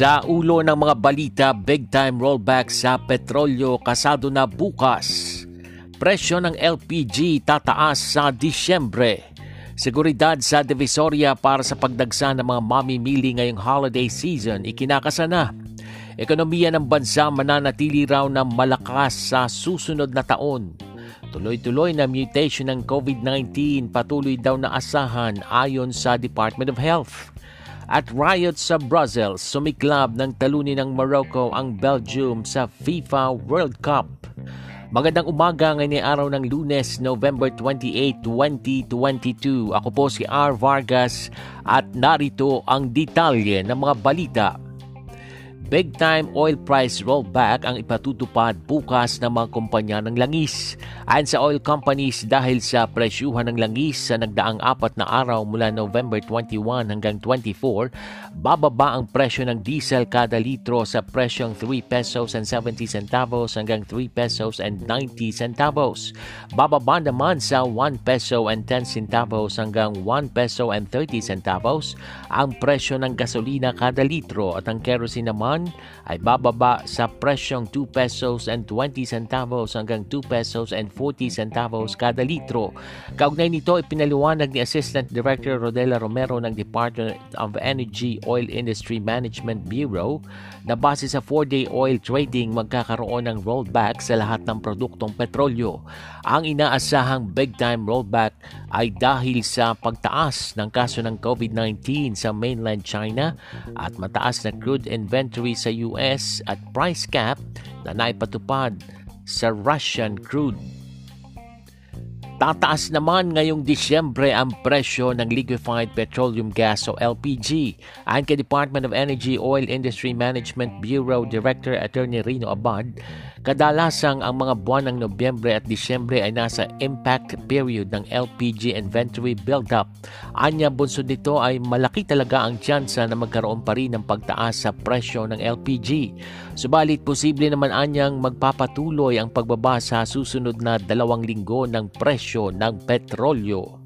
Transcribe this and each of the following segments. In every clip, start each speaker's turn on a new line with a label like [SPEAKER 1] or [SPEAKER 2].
[SPEAKER 1] Sa ulo ng mga balita, big time rollback sa petrolyo kasado na bukas. Presyo ng LPG tataas sa Disyembre. Seguridad sa Divisoria para sa pagdagsa ng mga mamimili ngayong holiday season ikinakasana. Ekonomiya ng bansa mananatili raw na malakas sa susunod na taon. Tuloy-tuloy na mutation ng COVID-19 patuloy daw na asahan ayon sa Department of Health. At riot sa Brussels, sumiklab ng talunin ng Morocco ang Belgium sa FIFA World Cup. Magandang umaga ngayon ay araw ng lunes, November 28, 2022. Ako po si R. Vargas at narito ang detalye ng mga balita Big time oil price rollback ang ipatutupad bukas ng mga kumpanya ng langis. Ayon sa oil companies dahil sa presyuhan ng langis sa nagdaang apat na araw mula November 21 hanggang 24, bababa ang presyo ng diesel kada litro sa presyong 3 pesos and 70 centavos hanggang 3 pesos and 90 centavos. Bababa naman sa 1 peso and 10 centavos hanggang 1 peso and 30 centavos ang presyo ng gasolina kada litro at ang kerosene naman naman ay bababa sa presyong 2 pesos and 20 centavos hanggang 2 pesos and 40 centavos kada litro. Kaugnay nito, ipinaliwanag ni Assistant Director Rodela Romero ng Department of Energy Oil Industry Management Bureau na base sa 4-day oil trading magkakaroon ng rollback sa lahat ng produktong petrolyo. Ang inaasahang big-time rollback ay dahil sa pagtaas ng kaso ng COVID-19 sa mainland China at mataas na crude inventory sa US at price cap na naipatupad sa Russian crude. Tataas naman ngayong Disyembre ang presyo ng liquefied petroleum gas o LPG. Ayon kay Department of Energy Oil Industry Management Bureau Director Attorney Rino Abad, Kadalasang ang mga buwan ng Nobyembre at Disyembre ay nasa impact period ng LPG inventory buildup. Anya bunso nito ay malaki talaga ang tsansa na magkaroon pa rin ng pagtaas sa presyo ng LPG. Subalit posible naman anyang magpapatuloy ang pagbaba sa susunod na dalawang linggo ng presyo ng petrolyo.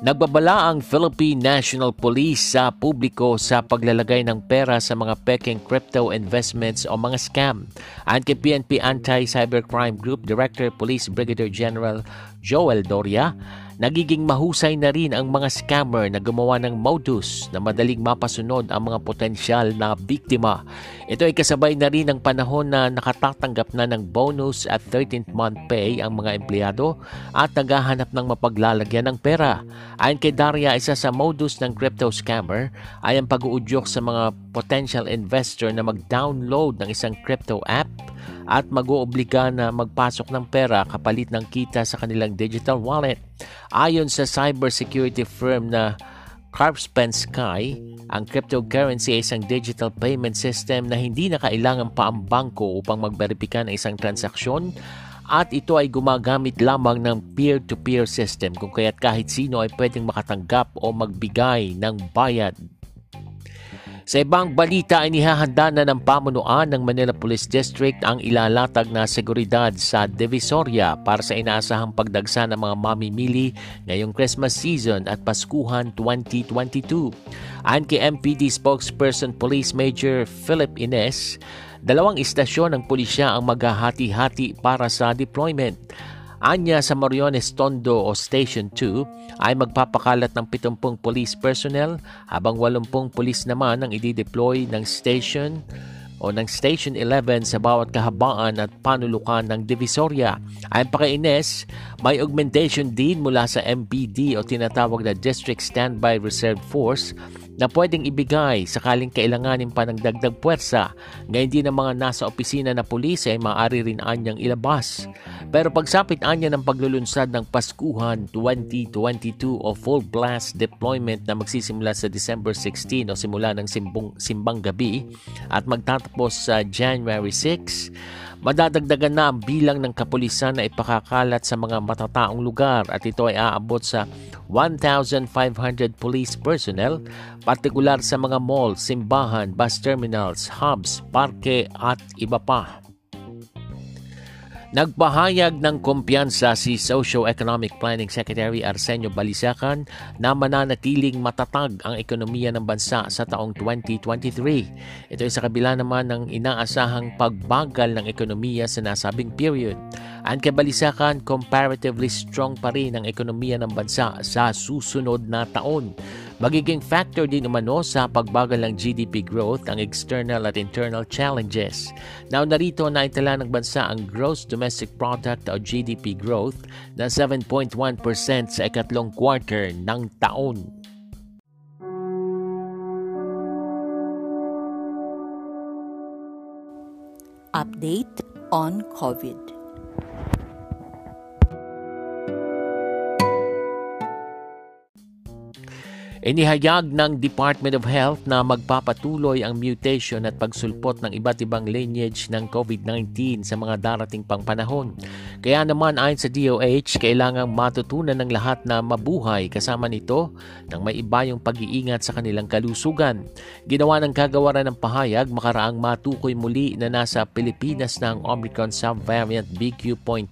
[SPEAKER 1] Nagbabala ang Philippine National Police sa publiko sa paglalagay ng pera sa mga peking crypto investments o mga scam. Ayon kay PNP Anti-Cybercrime Group Director Police Brigadier General Joel Doria, Nagiging mahusay na rin ang mga scammer na gumawa ng modus na madaling mapasunod ang mga potensyal na biktima. Ito ay kasabay na rin ng panahon na nakatatanggap na ng bonus at 13th month pay ang mga empleyado at naghahanap ng mapaglalagyan ng pera. Ayon kay Daria, isa sa modus ng crypto scammer ay ang pag-uudyok sa mga potential investor na mag-download ng isang crypto app at mag-oobliga na magpasok ng pera kapalit ng kita sa kanilang digital wallet. Ayon sa cybersecurity firm na Carpspan Sky, ang cryptocurrency ay isang digital payment system na hindi na kailangan pa ang bangko upang magberipika ng isang transaksyon at ito ay gumagamit lamang ng peer-to-peer system kung kaya't kahit sino ay pwedeng makatanggap o magbigay ng bayad sa ibang balita ay nihahanda na ng pamunuan ng Manila Police District ang ilalatag na seguridad sa Divisoria para sa inaasahang pagdagsa ng mga mamimili ngayong Christmas season at Paskuhan 2022. Ayon kay MPD spokesperson Police Major Philip Ines, dalawang istasyon ng pulisya ang maghahati-hati para sa deployment. Anya sa Moriones Tondo o Station 2 ay magpapakalat ng 70 police personnel habang 80 police naman ang i-deploy ng station o ng Station 11 sa bawat kahabaan at panulukan ng Divisoria. Ayon pa kay Ines, may augmentation din mula sa MPD o tinatawag na District Standby Reserve Force na pwedeng ibigay sakaling kailanganin pa ng dagdag puwersa. Ngayon din ng mga nasa opisina na pulis ay maaari rin anyang ilabas. Pero pagsapit anya ng paglulunsad ng Paskuhan 2022 o full blast deployment na magsisimula sa December 16 o simula ng simbong, simbang gabi at magtatapos sa January 6, Madadagdagan na ang bilang ng kapulisan na ipakakalat sa mga matataong lugar at ito ay aabot sa 1,500 police personnel, partikular sa mga mall, simbahan, bus terminals, hubs, parke at iba pa. Nagpahayag ng kumpiyansa si Socio-Economic Planning Secretary Arsenio Balisacan na mananatiling matatag ang ekonomiya ng bansa sa taong 2023. Ito ay sa kabila naman ng inaasahang pagbagal ng ekonomiya sa nasabing period. Ang kabalisakan, comparatively strong pa rin ang ekonomiya ng bansa sa susunod na taon Magiging factor din umano sa pagbagal ng GDP growth ang external at internal challenges. Now narito na itala ng bansa ang Gross Domestic Product o GDP growth na 7.1% sa ikatlong quarter ng taon.
[SPEAKER 2] Update on COVID.
[SPEAKER 1] Inihayag ng Department of Health na magpapatuloy ang mutation at pagsulpot ng iba't ibang lineage ng COVID-19 sa mga darating pang panahon. Kaya naman ayon sa DOH, kailangang matutunan ng lahat na mabuhay kasama nito nang may iba yung pag-iingat sa kanilang kalusugan. Ginawa ng kagawaran ng pahayag makaraang matukoy muli na nasa Pilipinas na ang Omicron subvariant BQ.1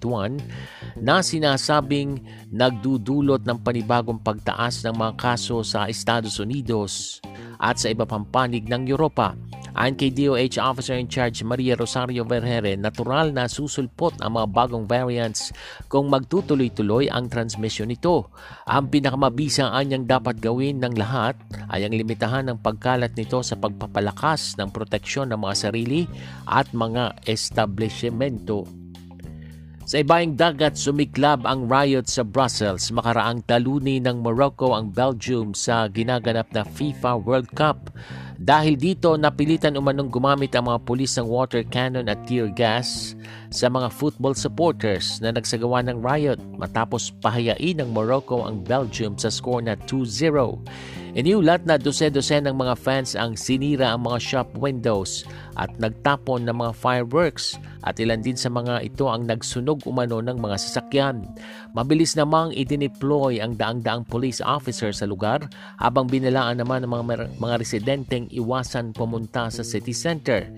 [SPEAKER 1] na sinasabing nagdudulot ng panibagong pagtaas ng mga kaso sa Estados Unidos at sa iba pang panig ng Europa. Ayon kay DOH Officer in Charge Maria Rosario Vergere, natural na susulpot ang mga bagong variants kung magtutuloy-tuloy ang transmission nito. Ang pinakamabisang anyang dapat gawin ng lahat ay ang limitahan ng pagkalat nito sa pagpapalakas ng proteksyon ng mga sarili at mga establishmento sa ibaing dagat, sumiklab ang riot sa Brussels makaraang taluni ng Morocco ang Belgium sa ginaganap na FIFA World Cup. Dahil dito, napilitan umanong gumamit ang mga pulis ng water cannon at tear gas sa mga football supporters na nagsagawa ng riot matapos pahayain ng Morocco ang Belgium sa score na 2-0. Iniulat na dose-dose ng mga fans ang sinira ang mga shop windows at nagtapon ng mga fireworks at ilan din sa mga ito ang nagsunog umano ng mga sasakyan. Mabilis namang idineploy ang daang-daang police officer sa lugar habang binalaan naman ng mga, mga residenteng iwasan pumunta sa city center.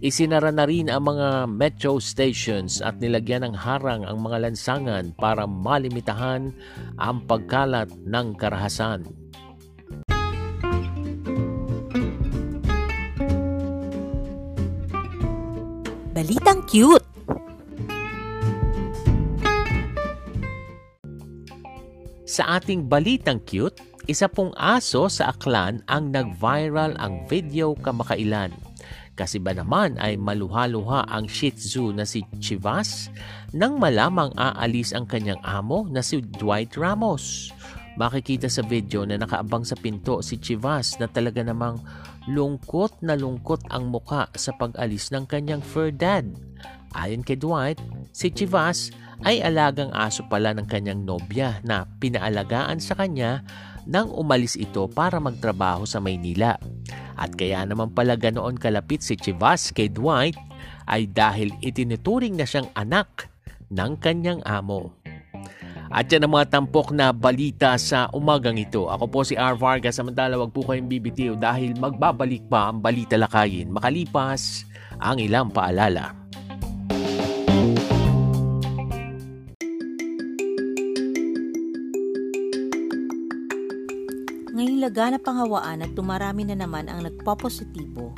[SPEAKER 1] Isinara na rin ang mga metro stations at nilagyan ng harang ang mga lansangan para malimitahan ang pagkalat ng karahasan.
[SPEAKER 2] Balitang cute!
[SPEAKER 1] Sa ating balitang cute, isa pong aso sa aklan ang nag-viral ang video kamakailan. Kasi ba naman ay maluha-luha ang Shih Tzu na si Chivas nang malamang aalis ang kanyang amo na si Dwight Ramos. Makikita sa video na nakaabang sa pinto si Chivas na talaga namang lungkot na lungkot ang muka sa pag-alis ng kanyang fur dad. Ayon kay Dwight, si Chivas ay alagang aso pala ng kanyang nobya na pinaalagaan sa kanya nang umalis ito para magtrabaho sa Maynila. At kaya naman pala ganoon kalapit si Chivas kay Dwight ay dahil itinuturing na siyang anak ng kanyang amo. At yan ang mga tampok na balita sa umagang ito. Ako po si R. Vargas. Samantala, wag po kayong bibitiw dahil magbabalik pa ang balita lakayin makalipas ang ilang paalala.
[SPEAKER 2] Ngayong laganap ang hawaan at tumarami na naman ang nagpopositibo,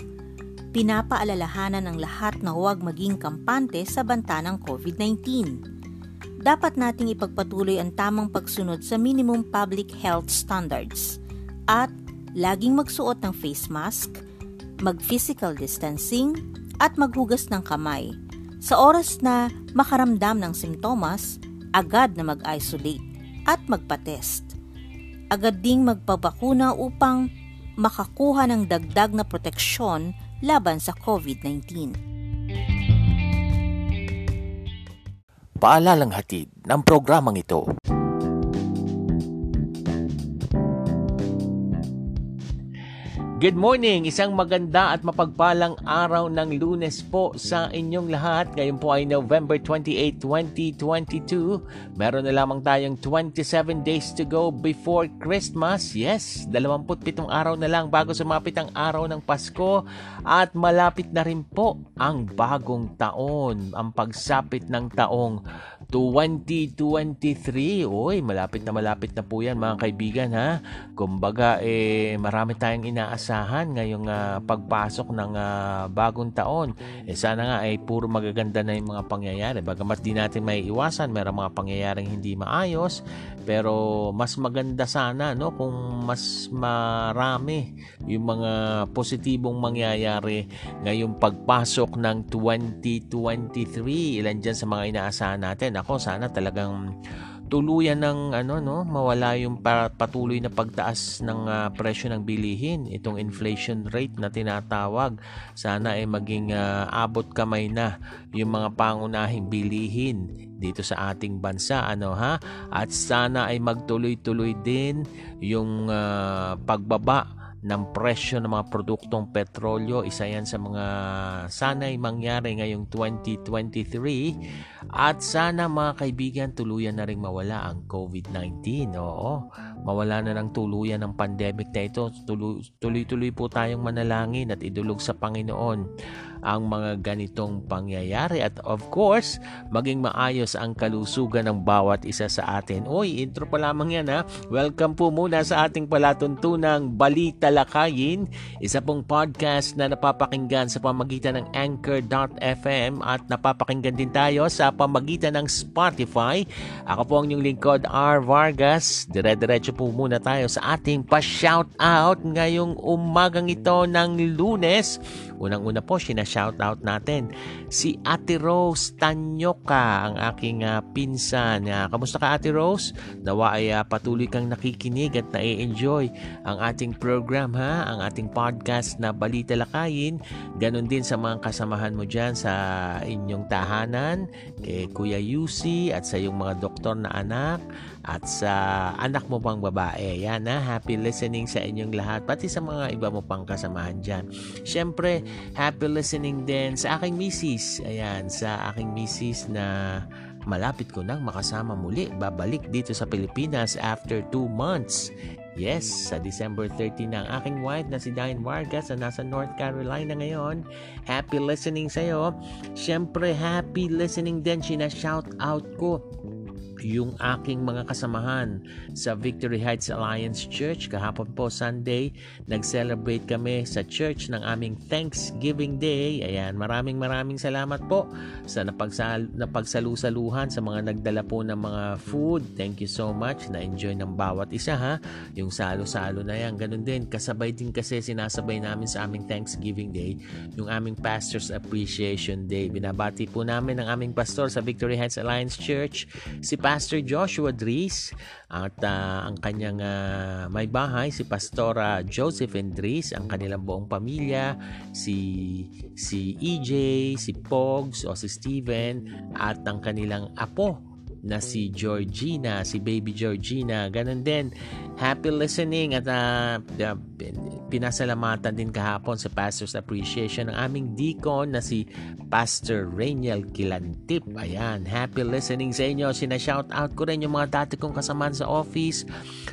[SPEAKER 2] pinapaalalahanan ng lahat na huwag maging kampante sa banta ng COVID-19 dapat nating ipagpatuloy ang tamang pagsunod sa minimum public health standards at laging magsuot ng face mask, mag-physical distancing, at maghugas ng kamay. Sa oras na makaramdam ng simptomas, agad na mag-isolate at magpa-test. Agad ding magpabakuna upang makakuha ng dagdag na proteksyon laban sa COVID-19.
[SPEAKER 1] Paalalang hatid ng programang ito. Good morning! Isang maganda at mapagpalang araw ng lunes po sa inyong lahat. Ngayon po ay November 28, 2022. Meron na lamang tayong 27 days to go before Christmas. Yes, 27 araw na lang bago sumapit ang araw ng Pasko. At malapit na rin po ang bagong taon, ang pagsapit ng taong 2023. Uy, malapit na malapit na po yan mga kaibigan ha. Kumbaga, eh, marami tayong inaas inaasahan ngayong uh, pagpasok ng uh, bagong taon. Eh sana nga ay puro magaganda na yung mga pangyayari. Bagamat di natin may iwasan, meron mga pangyayaring hindi maayos, pero mas maganda sana no kung mas marami yung mga positibong mangyayari ngayong pagpasok ng 2023. Ilan dyan sa mga inaasahan natin. Ako sana talagang tuluyan ng ano no mawala yung patuloy na pagtaas ng uh, presyo ng bilihin. Itong inflation rate na tinatawag sana ay maging uh, abot kamay na yung mga pangunahing bilihin dito sa ating bansa ano ha? At sana ay magtuloy-tuloy din yung uh, pagbaba ng presyo ng mga produktong petrolyo. Isa yan sa mga sanay mangyari ngayong 2023. At sana mga kaibigan, tuluyan na rin mawala ang COVID-19. Oo, mawala na ng tuluyan ng pandemic na ito. Tuloy-tuloy po tayong manalangin at idulog sa Panginoon ang mga ganitong pangyayari at of course, maging maayos ang kalusugan ng bawat isa sa atin. Oy, intro pa lamang yan ha. Welcome po muna sa ating palatuntunang Balita Lakayin, isa pong podcast na napapakinggan sa pamagitan ng Anchor.fm at napapakinggan din tayo sa pamagitan ng Spotify. Ako po ang inyong lingkod, R. Vargas. Dire-diretso po muna tayo sa ating pa-shout out ngayong umagang ito ng lunes. Unang-una po, sinashoutout natin si Ate Rose Tanyoka, ang aking uh, pinsan. Uh, kamusta ka Ate Rose? Nawa ay uh, patuloy kang nakikinig at na-enjoy ang ating program ha, ang ating podcast na Balita Lakayin. Ganon din sa mga kasamahan mo dyan sa inyong tahanan, kay Kuya Yusi at sa iyong mga doktor na anak at sa anak mo pang babae. Yan na, happy listening sa inyong lahat, pati sa mga iba mo pang kasamahan dyan. Siyempre, happy listening din sa aking misis. Ayan, sa aking misis na malapit ko nang makasama muli. Babalik dito sa Pilipinas after 2 months. Yes, sa December 30 na ang aking wife na si Diane Vargas na nasa North Carolina ngayon. Happy listening sa'yo. Siyempre, happy listening din. Sina-shout out ko yung aking mga kasamahan sa Victory Heights Alliance Church. Kahapon po Sunday, nag-celebrate kami sa church ng aming Thanksgiving Day. Ayan, maraming maraming salamat po sa napagsal napagsalusaluhan sa mga nagdala po ng mga food. Thank you so much. Na-enjoy ng bawat isa ha. Yung salo-salo na yan. Ganun din, kasabay din kasi sinasabay namin sa aming Thanksgiving Day yung aming Pastor's Appreciation Day. Binabati po namin ang aming pastor sa Victory Heights Alliance Church, si Pastor Joshua Dries at uh, ang kanyang uh, may bahay si Pastora Josephine Dries, ang kanilang buong pamilya, si si EJ, si Pogs o si Steven at ang kanilang apo na si Georgina, si baby Georgina. Ganon din. Happy listening at uh, pinasalamatan din kahapon sa Pastor's Appreciation ng aming deacon na si Pastor Rainiel Kilantip. Ayan, happy listening sa inyo. Sina-shout out ko rin yung mga dati kong kasamaan sa office.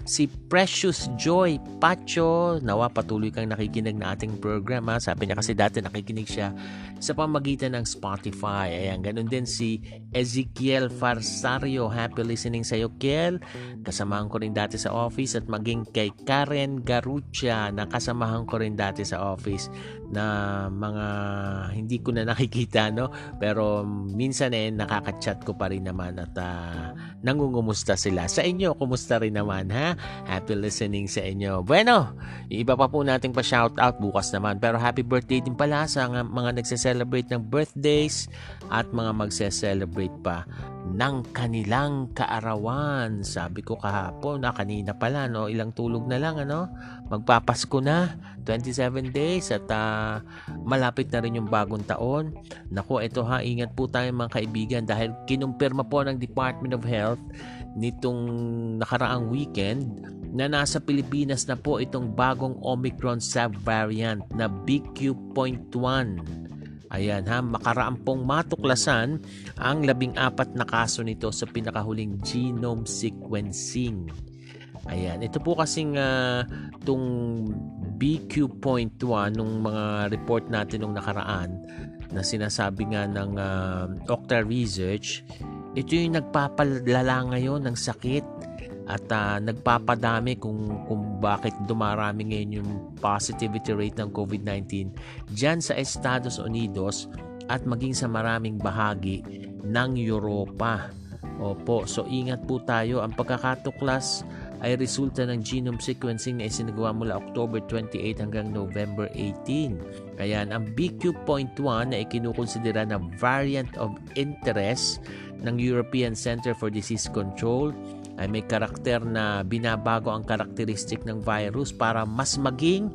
[SPEAKER 1] Si Precious Joy Pacho. Nawa patuloy kang nakikinig na ating program. Ha? Sabi niya kasi dati nakikinig siya sa pamagitan ng Spotify. Ayan, ganun din si Ezekiel Farsario. Happy listening sa iyo, Kiel. Kasamahan ko rin dati sa office at maging kay Karen Garucha na kasamahan ko rin dati sa office na mga hindi ko na nakikita no pero minsan eh nakaka-chat ko pa rin naman at uh, nangungumusta sila sa inyo kumusta rin naman ha happy listening sa inyo bueno iba pa po nating pa shout out bukas naman pero happy birthday din pala sa mga nagse-celebrate ng birthdays at mga magse-celebrate pa ng kanilang kaarawan. Sabi ko kahapon, na ah, kanina pala, no? ilang tulog na lang, ano? Magpapasko na, 27 days at uh, malapit na rin yung bagong taon. Nako, ito ha, ingat po tayo mga kaibigan dahil kinumpirma po ng Department of Health nitong nakaraang weekend na nasa Pilipinas na po itong bagong Omicron subvariant na BQ.1 Ayan ha, makaraang pong matuklasan ang labing apat na kaso nito sa pinakahuling genome sequencing. Ayan, ito po kasing uh, tung BQ.1 nung mga report natin nung nakaraan na sinasabi nga ng uh, Octa Research, ito yung nagpapalala ngayon ng sakit at uh, nagpapadami kung, kung bakit dumarami ngayon yung positivity rate ng COVID-19 dyan sa Estados Unidos at maging sa maraming bahagi ng Europa. Opo, so ingat po tayo. Ang pagkakatuklas ay resulta ng genome sequencing na isinagawa mula October 28 hanggang November 18. Kaya ang BQ.1 na ikinukonsidera na variant of interest ng European Center for Disease Control ay may karakter na binabago ang karakteristik ng virus para mas maging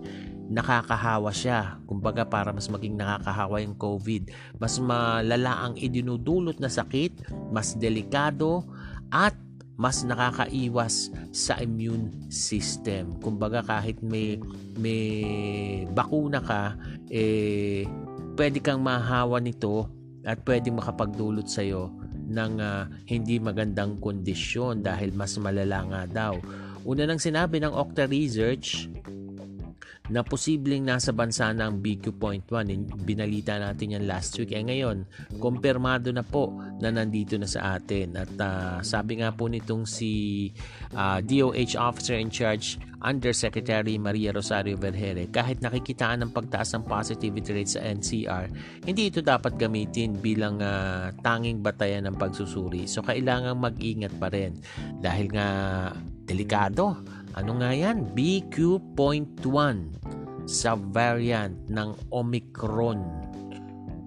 [SPEAKER 1] nakakahawa siya. Kumbaga para mas maging nakakahawa yung COVID. Mas malala ang idinudulot na sakit, mas delikado at mas nakakaiwas sa immune system. Kumbaga kahit may may bakuna ka, eh pwede kang mahawa nito at pwedeng makapagdulot sa iyo ng uh, hindi magandang kondisyon dahil mas malala nga daw. Una nang sinabi ng Octa Research na posibleng nasa bansa na ang BQ.1. Binalita natin yan last week. Eh ngayon, kumpirmado na po na nandito na sa atin. At uh, sabi nga po nitong si uh, ah, DOH Officer in Charge Undersecretary Maria Rosario Vergere, kahit nakikitaan ng pagtaas ng positivity rate sa NCR, hindi ito dapat gamitin bilang uh, tanging batayan ng pagsusuri. So kailangan mag-ingat pa rin dahil nga delikado ano nga yan? BQ.1 subvariant ng Omicron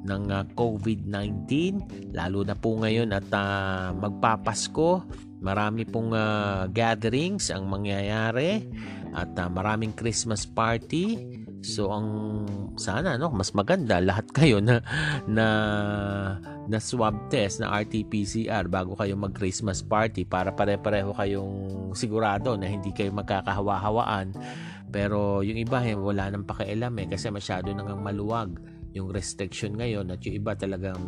[SPEAKER 1] ng uh, COVID-19 lalo na po ngayon at uh, magpapasko. Marami pong uh, gatherings ang mangyayari at uh, maraming Christmas party so ang sana no mas maganda lahat kayo na na na swab test na RT-PCR bago kayo mag Christmas party para pare-pareho kayong sigurado na hindi kayo magkakahawa-hawaan. Pero yung iba eh, wala nang pakialam eh kasi masyado nang maluwag yung restriction ngayon at yung iba talagang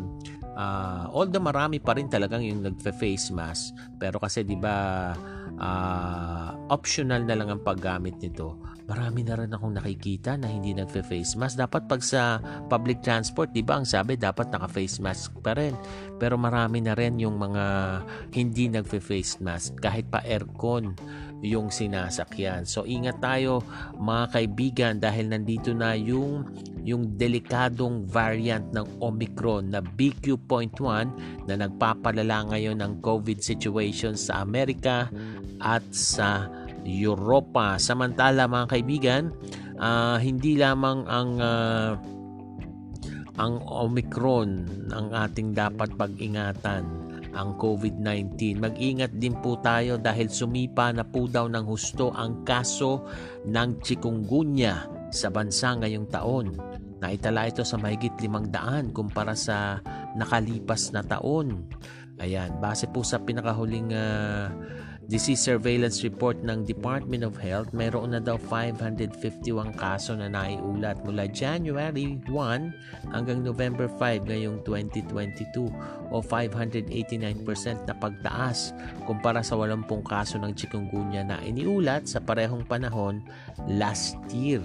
[SPEAKER 1] uh, although marami pa rin talagang yung nagfe-face mask pero kasi 'di ba uh, optional na lang ang paggamit nito marami na rin akong nakikita na hindi nagfe-face mask. Dapat pag sa public transport, di ba, ang sabi dapat naka-face mask pa rin. Pero marami na rin yung mga hindi nagfe-face mask kahit pa aircon yung sinasakyan. So ingat tayo mga kaibigan dahil nandito na yung yung delikadong variant ng Omicron na BQ.1 na nagpapalala ngayon ng COVID situation sa Amerika at sa Europa. Samantala mga kaibigan, uh, hindi lamang ang uh, ang Omicron ang ating dapat pag-ingatan ang COVID-19. Mag-ingat din po tayo dahil sumipa na po daw ng husto ang kaso ng chikungunya sa bansa ngayong taon. Naitala ito sa mahigit limang daan kumpara sa nakalipas na taon. Ayan, base po sa pinakahuling uh, disease surveillance report ng Department of Health, mayroon na daw 551 kaso na naiulat mula January 1 hanggang November 5 ngayong 2022 o 589% na pagtaas kumpara sa 80 kaso ng chikungunya na iniulat sa parehong panahon last year.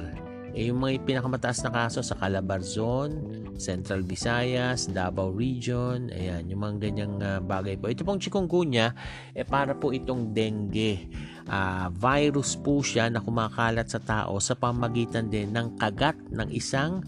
[SPEAKER 1] Eh, yung mga pinakamataas na kaso sa Calabarzon, Central Visayas, Davao Region, ayan, yung mga ganyang uh, bagay po. Ito pong chikungunya, eh, para po itong dengue. Uh, virus po siya na kumakalat sa tao sa pamagitan din ng kagat ng isang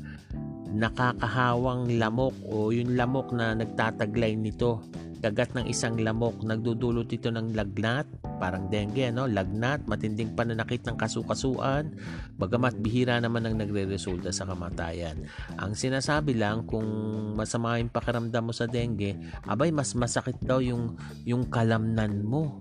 [SPEAKER 1] nakakahawang lamok o yung lamok na nagtataglay nito. Kagat ng isang lamok, nagdudulot ito ng lagnat, parang dengue, no? lagnat, matinding pananakit ng kasukasuan, bagamat bihira naman ang nagre-resulta sa kamatayan. Ang sinasabi lang, kung masama yung pakiramdam mo sa dengue, abay mas masakit daw yung, yung kalamnan mo.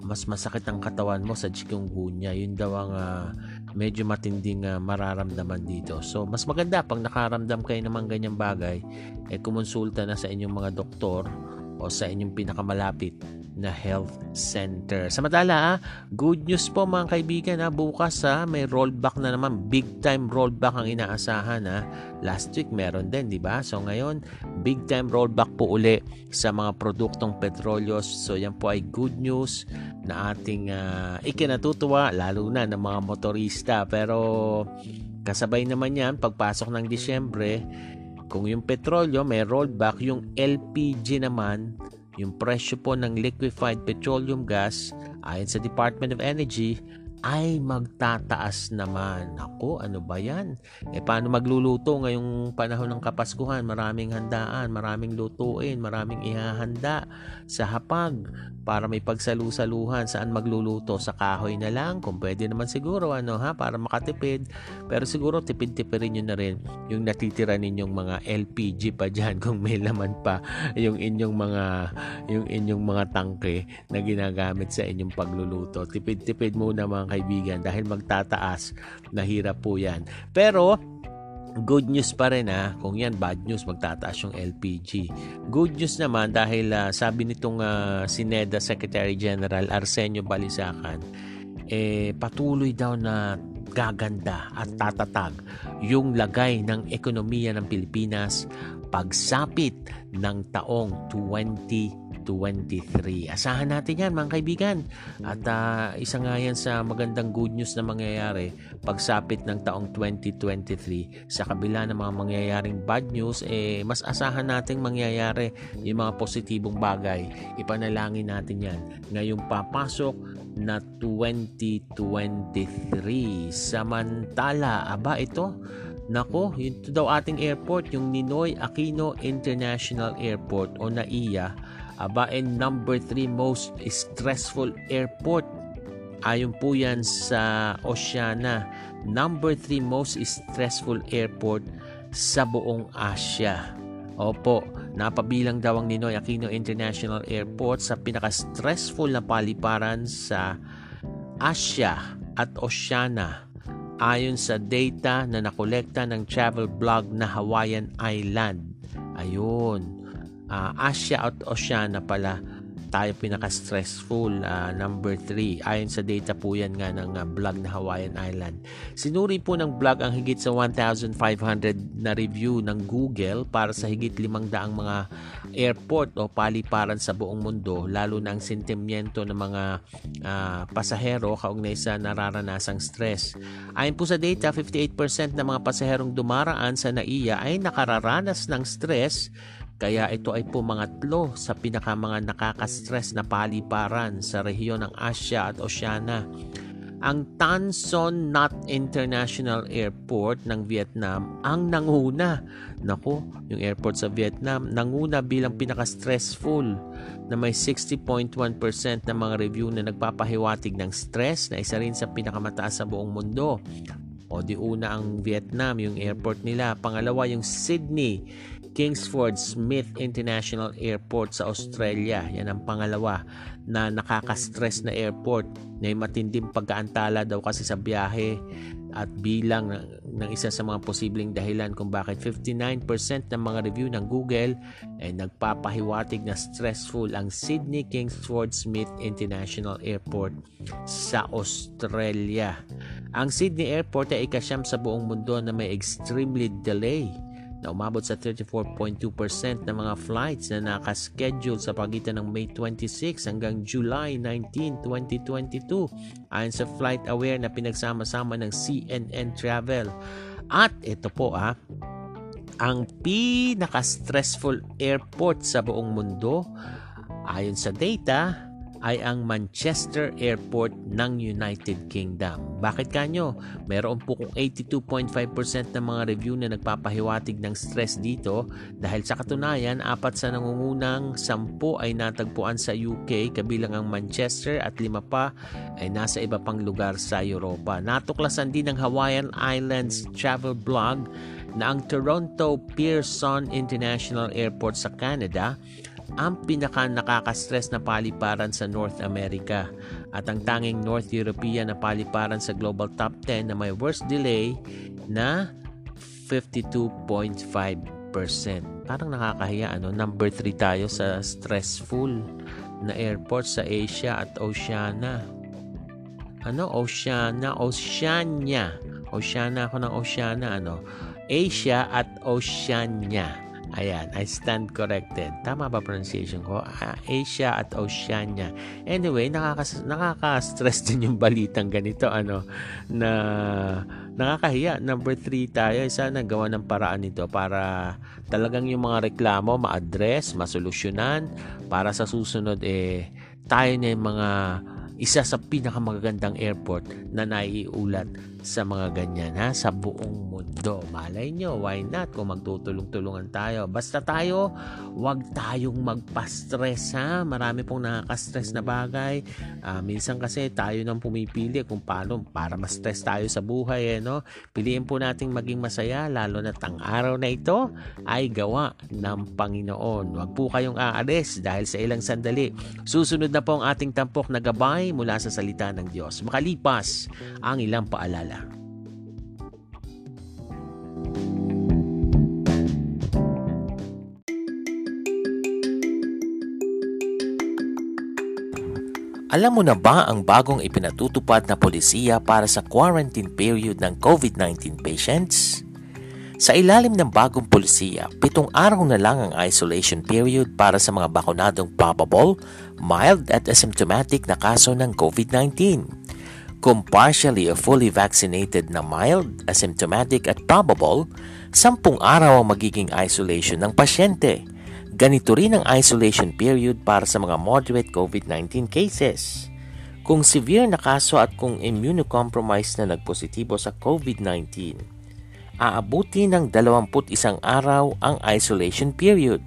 [SPEAKER 1] Mas masakit ang katawan mo sa chikungunya. Yun daw ang uh, medyo matinding uh, mararamdaman dito. So, mas maganda pag nakaramdam kayo naman ganyang bagay, eh kumonsulta na sa inyong mga doktor o sa inyong pinakamalapit na health center. Samantala, ah, good news po mga kaibigan. Ah, bukas ah, may rollback na naman. Big time rollback ang inaasahan. Ha. Last week meron din, di ba? So ngayon, big time rollback po uli sa mga produktong petrolyo. So yan po ay good news na ating uh, ikinatutuwa, lalo na ng mga motorista. Pero kasabay naman yan, pagpasok ng Disyembre, kung yung petrolyo may rollback, yung LPG naman, yung presyo po ng liquefied petroleum gas ayon sa Department of Energy ay magtataas naman. Ako, ano ba yan? Eh, paano magluluto ngayong panahon ng Kapaskuhan? Maraming handaan, maraming lutuin, maraming ihahanda sa hapag para may pagsalusaluhan saan magluluto sa kahoy na lang. Kung pwede naman siguro, ano ha, para makatipid. Pero siguro tipid-tipirin nyo na rin yung natitira ninyong mga LPG pa dyan kung may laman pa yung inyong mga yung inyong mga tangke na ginagamit sa inyong pagluluto. Tipid-tipid muna mga kaibigan dahil magtataas. Nahirap po yan. Pero good news pa rin ha. Kung yan bad news, magtataas yung LPG. Good news naman dahil uh, sabi nitong uh, Sineda Secretary General Arsenio Balisacan, eh, patuloy daw na gaganda at tatatag yung lagay ng ekonomiya ng Pilipinas pagsapit ng taong 20 2023. Asahan natin yan mga kaibigan. At uh, isa nga yan sa magandang good news na mangyayari pagsapit ng taong 2023. Sa kabila ng mga mangyayaring bad news, eh, mas asahan nating mangyayari yung mga positibong bagay. Ipanalangin natin yan. Ngayong papasok na 2023. Samantala, aba ito, Nako, ito daw ating airport, yung Ninoy Aquino International Airport o NAIA Aba, and number 3 most stressful airport. Ayon po yan sa Oceana. Number 3 most stressful airport sa buong Asia. Opo, napabilang daw ang Ninoy Aquino International Airport sa pinaka-stressful na paliparan sa Asia at Oceania ayon sa data na nakolekta ng travel blog na Hawaiian Island. Ayun uh, Asia at Oceania pala tayo pinaka-stressful uh, number 3 ayon sa data po yan nga ng uh, na Hawaiian Island. Sinuri po ng blog ang higit sa 1,500 na review ng Google para sa higit 500 mga airport o paliparan sa buong mundo lalo na ang sentimiento ng mga uh, pasahero kaugnay sa nararanasang stress. Ayon po sa data 58% ng mga pasaherong dumaraan sa NAIA ay nakararanas ng stress kaya ito ay pumangatlo sa pinaka mga nakaka-stress na paliparan sa rehiyon ng Asia at Oceania. Ang Tan Son Nhat International Airport ng Vietnam ang nanguna. Nako, yung airport sa Vietnam nanguna bilang pinaka-stressful na may 60.1% ng mga review na nagpapahiwatig ng stress na isa rin sa pinakamataas sa buong mundo. O di una ang Vietnam, yung airport nila. Pangalawa yung Sydney Kingsford Smith International Airport sa Australia. Yan ang pangalawa na nakaka-stress na airport na matinding pagkaantala daw kasi sa biyahe at bilang ng isa sa mga posibleng dahilan kung bakit 59% ng mga review ng Google ay nagpapahiwatig na stressful ang Sydney Kingsford Smith International Airport sa Australia. Ang Sydney Airport ay ikasyam sa buong mundo na may extremely delay na umabot sa 34.2% ng mga flights na nakaschedule sa pagitan ng May 26 hanggang July 19, 2022 ayon sa Flight Aware na pinagsama-sama ng CNN Travel. At ito po ah, ang pinaka-stressful airport sa buong mundo ayon sa data ay ang Manchester Airport ng United Kingdom. Bakit kanyo? Meron po kung 82.5% ng mga review na nagpapahiwatig ng stress dito dahil sa katunayan, apat sa nangungunang sampu ay natagpuan sa UK kabilang ang Manchester at lima pa ay nasa iba pang lugar sa Europa. Natuklasan din ng Hawaiian Islands travel blog na ang Toronto Pearson International Airport sa Canada ang pinaka nakaka-stress na paliparan sa North America at ang tanging North European na paliparan sa Global Top 10 na may worst delay na 52.5%. Parang nakakahiya ano, number 3 tayo sa stressful na airport sa Asia at Oceania. Ano? Oceania, Oceania. Oceania ako ng Oceania ano. Asia at Oceania. Ayan, I stand corrected. Tama ba pronunciation ko? Uh, Asia at Oceania. Anyway, nakaka- nakaka-stress din yung balitang ganito ano na nakakahiya. Number 3 tayo. Sana gawa ng paraan nito para talagang yung mga reklamo ma-address, masolusyonan para sa susunod eh tayo na yung mga isa sa pinakamagagandang airport na naiulat sa mga ganyan ha sa buong mundo. Malay nyo, why not kung magtutulong-tulungan tayo. Basta tayo, wag tayong magpa-stress ha. Marami pong nakaka-stress na bagay. Uh, minsan kasi tayo nang pumipili kung paano para ma-stress tayo sa buhay eh, no? Piliin po nating maging masaya lalo na tang araw na ito ay gawa ng Panginoon. Wag po kayong aalis dahil sa ilang sandali. Susunod na po ang ating tampok na gabay mula sa salita ng Diyos. Makalipas ang ilang paalala. Alam mo na ba ang bagong ipinatutupad na polisiya para sa quarantine period ng COVID-19 patients? Sa ilalim ng bagong polisiya, pitong araw na lang ang isolation period para sa mga bakunadong probable, mild at asymptomatic na kaso ng COVID-19. Kung partially or fully vaccinated na mild, asymptomatic at probable, sampung araw ang magiging isolation ng pasyente Ganito rin ang isolation period para sa mga moderate COVID-19 cases. Kung severe na kaso at kung immunocompromised na nagpositibo sa COVID-19, aabuti ng 21 araw ang isolation period.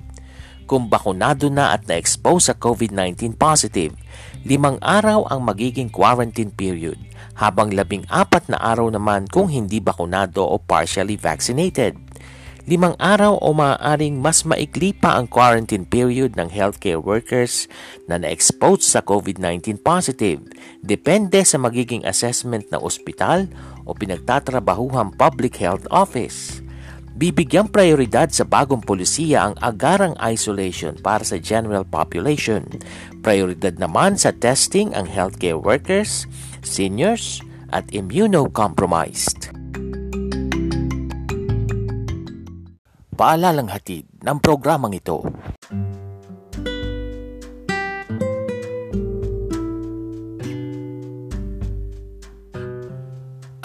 [SPEAKER 1] Kung bakunado na at na-expose sa COVID-19 positive, limang araw ang magiging quarantine period, habang labing apat na araw naman kung hindi bakunado o partially vaccinated limang araw o maaaring mas maikli pa ang quarantine period ng healthcare workers na na-expose sa COVID-19 positive depende sa magiging assessment ng ospital o pinagtatrabahuhang public health office. Bibigyang prioridad sa bagong polisiya ang agarang isolation para sa general population. Prioridad naman sa testing ang healthcare workers, seniors, at immunocompromised. paalalang hatid ng programang ito.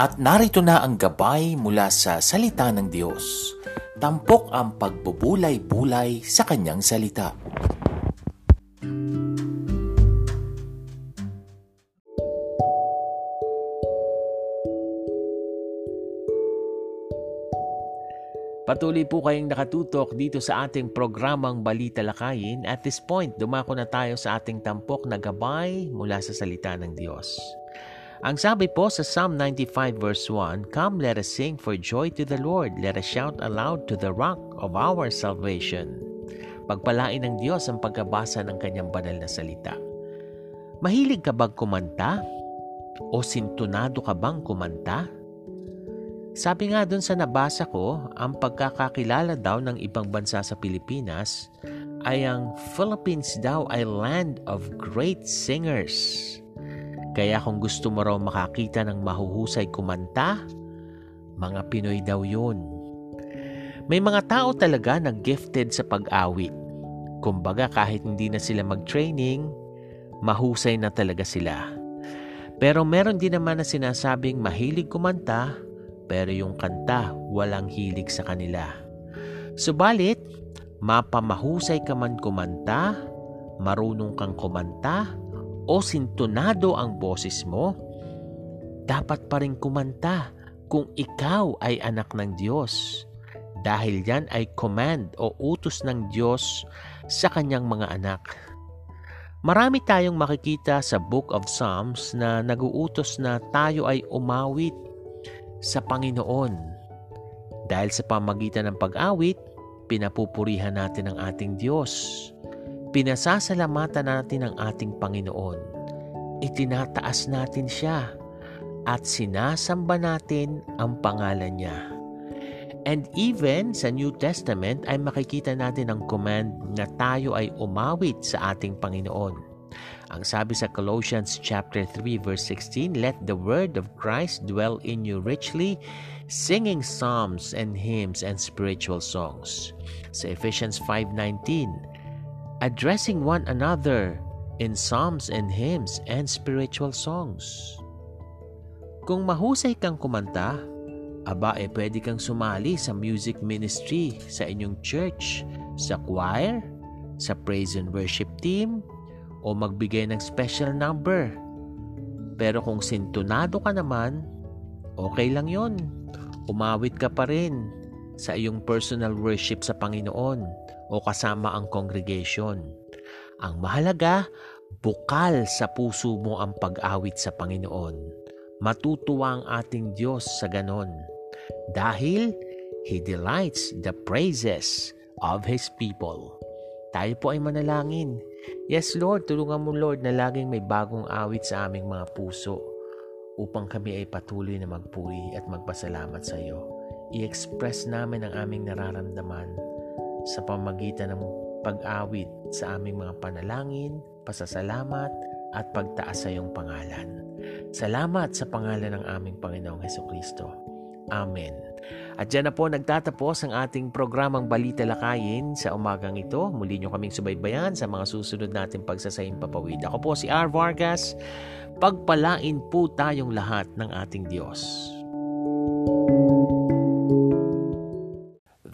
[SPEAKER 1] At narito na ang gabay mula sa salita ng Diyos. Tampok ang pagbubulay-bulay sa kanyang salita. Patuloy po kayong nakatutok dito sa ating programang Balita Lakayin. At this point, dumako na tayo sa ating tampok na gabay mula sa salita ng Diyos. Ang sabi po sa Psalm 95 verse 1, Come, let us sing for joy to the Lord. Let us shout aloud to the rock of our salvation. Pagpalain ng Diyos ang pagkabasa ng kanyang banal na salita. Mahilig ka bang kumanta? O sintunado ka bang kumanta? Sabi nga dun sa nabasa ko, ang pagkakakilala daw ng ibang bansa sa Pilipinas ay ang Philippines daw ay land of great singers. Kaya kung gusto mo raw makakita ng mahuhusay kumanta, mga Pinoy daw yun. May mga tao talaga na gifted sa pag-awit. Kumbaga kahit hindi na sila mag-training, mahusay na talaga sila. Pero meron din naman na sinasabing mahilig kumanta, pero yung kanta walang hilig sa kanila. Subalit, mapamahusay ka man kumanta, marunong kang kumanta, o sintonado ang boses mo, dapat pa rin kumanta kung ikaw ay anak ng Diyos. Dahil yan ay command o utos ng Diyos sa kanyang mga anak. Marami tayong makikita sa Book of Psalms na naguutos na tayo ay umawit sa Panginoon. Dahil sa pamagitan ng pag-awit, pinapupurihan natin ang ating Diyos. Pinasasalamatan natin ang ating Panginoon. Itinataas natin siya at sinasamba natin ang pangalan niya. And even sa New Testament ay makikita natin ang command na tayo ay umawit sa ating Panginoon. Ang sabi sa Colossians chapter 3 verse 16, Let the word of Christ dwell in you richly, singing psalms and hymns and spiritual songs. Sa Ephesians 5:19, addressing one another in psalms and hymns and spiritual songs. Kung mahusay kang kumanta, aba eh pwede kang sumali sa music ministry sa inyong church, sa choir, sa praise and worship team, o magbigay ng special number. Pero kung sintonado ka naman, okay lang yon. Umawit ka pa rin sa iyong personal worship sa Panginoon o kasama ang congregation. Ang mahalaga, bukal sa puso mo ang pag-awit sa Panginoon. Matutuwa ang ating Diyos sa ganon. Dahil He delights the praises of His people. Tayo po ay manalangin. Yes, Lord, tulungan mo, Lord, na laging may bagong awit sa aming mga puso upang kami ay patuloy na magpuri at magpasalamat sa iyo. I-express namin ang aming nararamdaman sa pamagitan ng pag-awit sa aming mga panalangin, pasasalamat at pagtaas sa iyong pangalan. Salamat sa pangalan ng aming Panginoong Heso Kristo. Amen. At dyan na po nagtatapos ang ating programang Balita Lakayin sa umagang ito. Muli nyo kaming subaybayan sa mga susunod nating pagsasaying papawid. Ako po si R. Vargas. Pagpalain po tayong lahat ng ating Diyos.